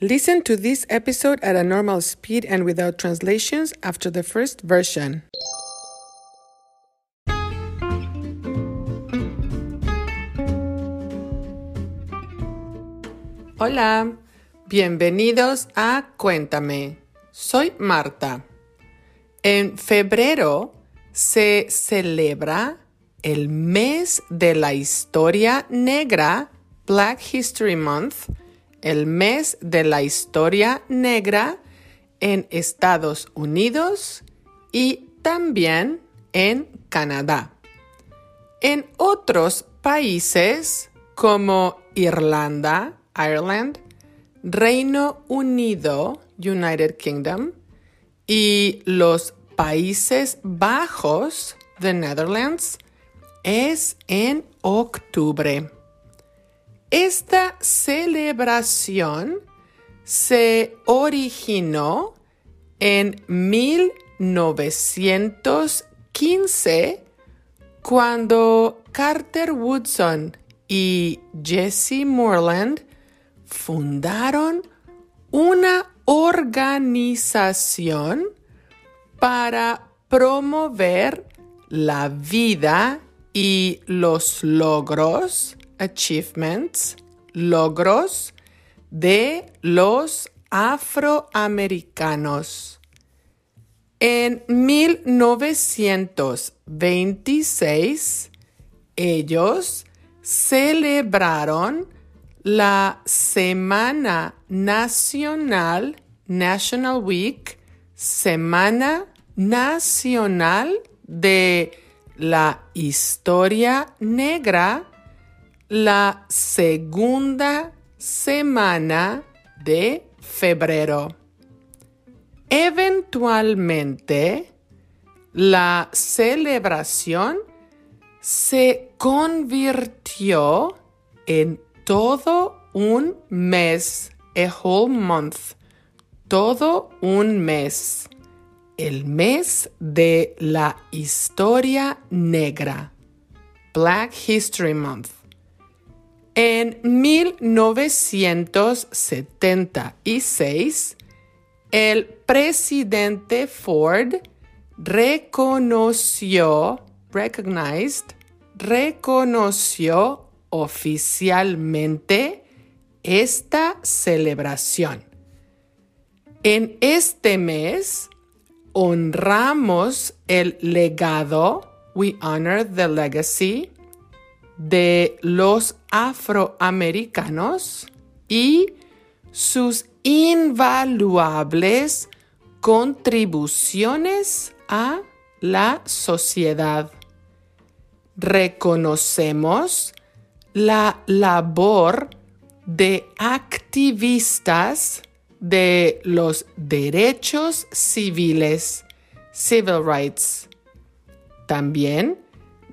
Listen to this episode at a normal speed and without translations after the first version. Hola, bienvenidos a Cuéntame. Soy Marta. En febrero se celebra el mes de la historia negra, Black History Month, el mes de la historia negra en Estados Unidos y también en Canadá. En otros países como Irlanda, Ireland, Reino Unido, United Kingdom, y los Países Bajos, the Netherlands, es en octubre. Esta celebración se originó en 1915 cuando Carter Woodson y Jesse Moreland fundaron una organización para promover la vida y los logros achievements, logros de los afroamericanos. En 1926, ellos celebraron la Semana Nacional, National Week, Semana Nacional de la Historia Negra la segunda semana de febrero. Eventualmente, la celebración se convirtió en todo un mes, a whole month, todo un mes, el mes de la historia negra, Black History Month. En 1976, el presidente Ford reconoció, recognized, reconoció oficialmente esta celebración. En este mes honramos el legado, we honor the legacy de los afroamericanos y sus invaluables contribuciones a la sociedad. Reconocemos la labor de activistas de los derechos civiles, civil rights. También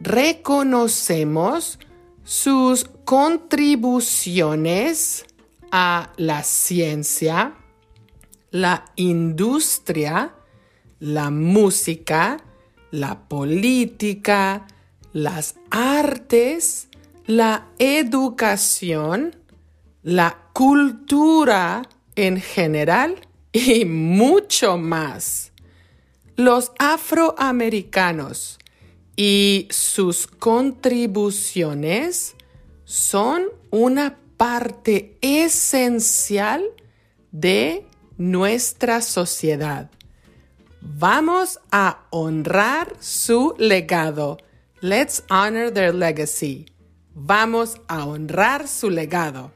reconocemos sus contribuciones a la ciencia, la industria, la música, la política, las artes, la educación, la cultura en general y mucho más. Los afroamericanos y sus contribuciones son una parte esencial de nuestra sociedad. Vamos a honrar su legado. Let's honor their legacy. Vamos a honrar su legado.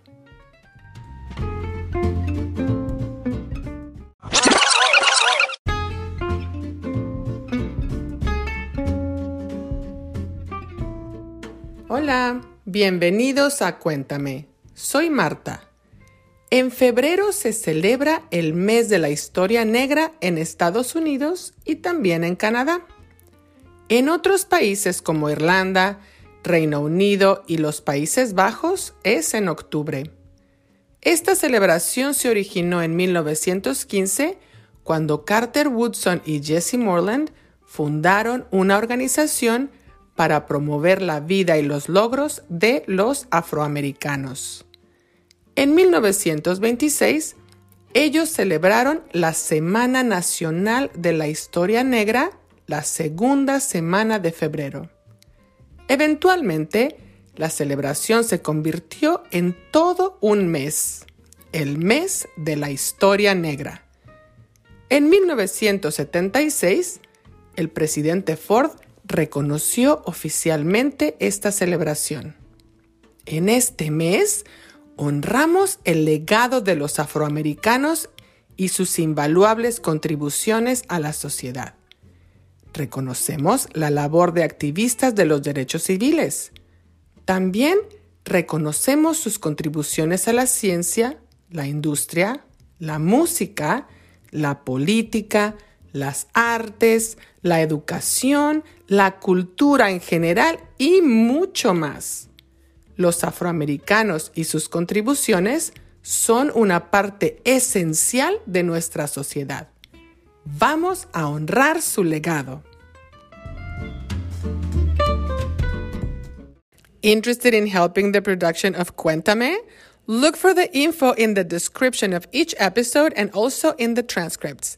Hola, bienvenidos a Cuéntame. Soy Marta. En febrero se celebra el mes de la historia negra en Estados Unidos y también en Canadá. En otros países como Irlanda, Reino Unido y los Países Bajos es en octubre. Esta celebración se originó en 1915 cuando Carter Woodson y Jesse Morland fundaron una organización para promover la vida y los logros de los afroamericanos. En 1926, ellos celebraron la Semana Nacional de la Historia Negra la segunda semana de febrero. Eventualmente, la celebración se convirtió en todo un mes, el mes de la historia negra. En 1976, el presidente Ford reconoció oficialmente esta celebración. En este mes honramos el legado de los afroamericanos y sus invaluables contribuciones a la sociedad. Reconocemos la labor de activistas de los derechos civiles. También reconocemos sus contribuciones a la ciencia, la industria, la música, la política, las artes, la educación, la cultura en general y mucho más. Los afroamericanos y sus contribuciones son una parte esencial de nuestra sociedad. Vamos a honrar su legado. Interested in helping the production of Cuéntame? Look for the info in the description of each episode and also in the transcripts.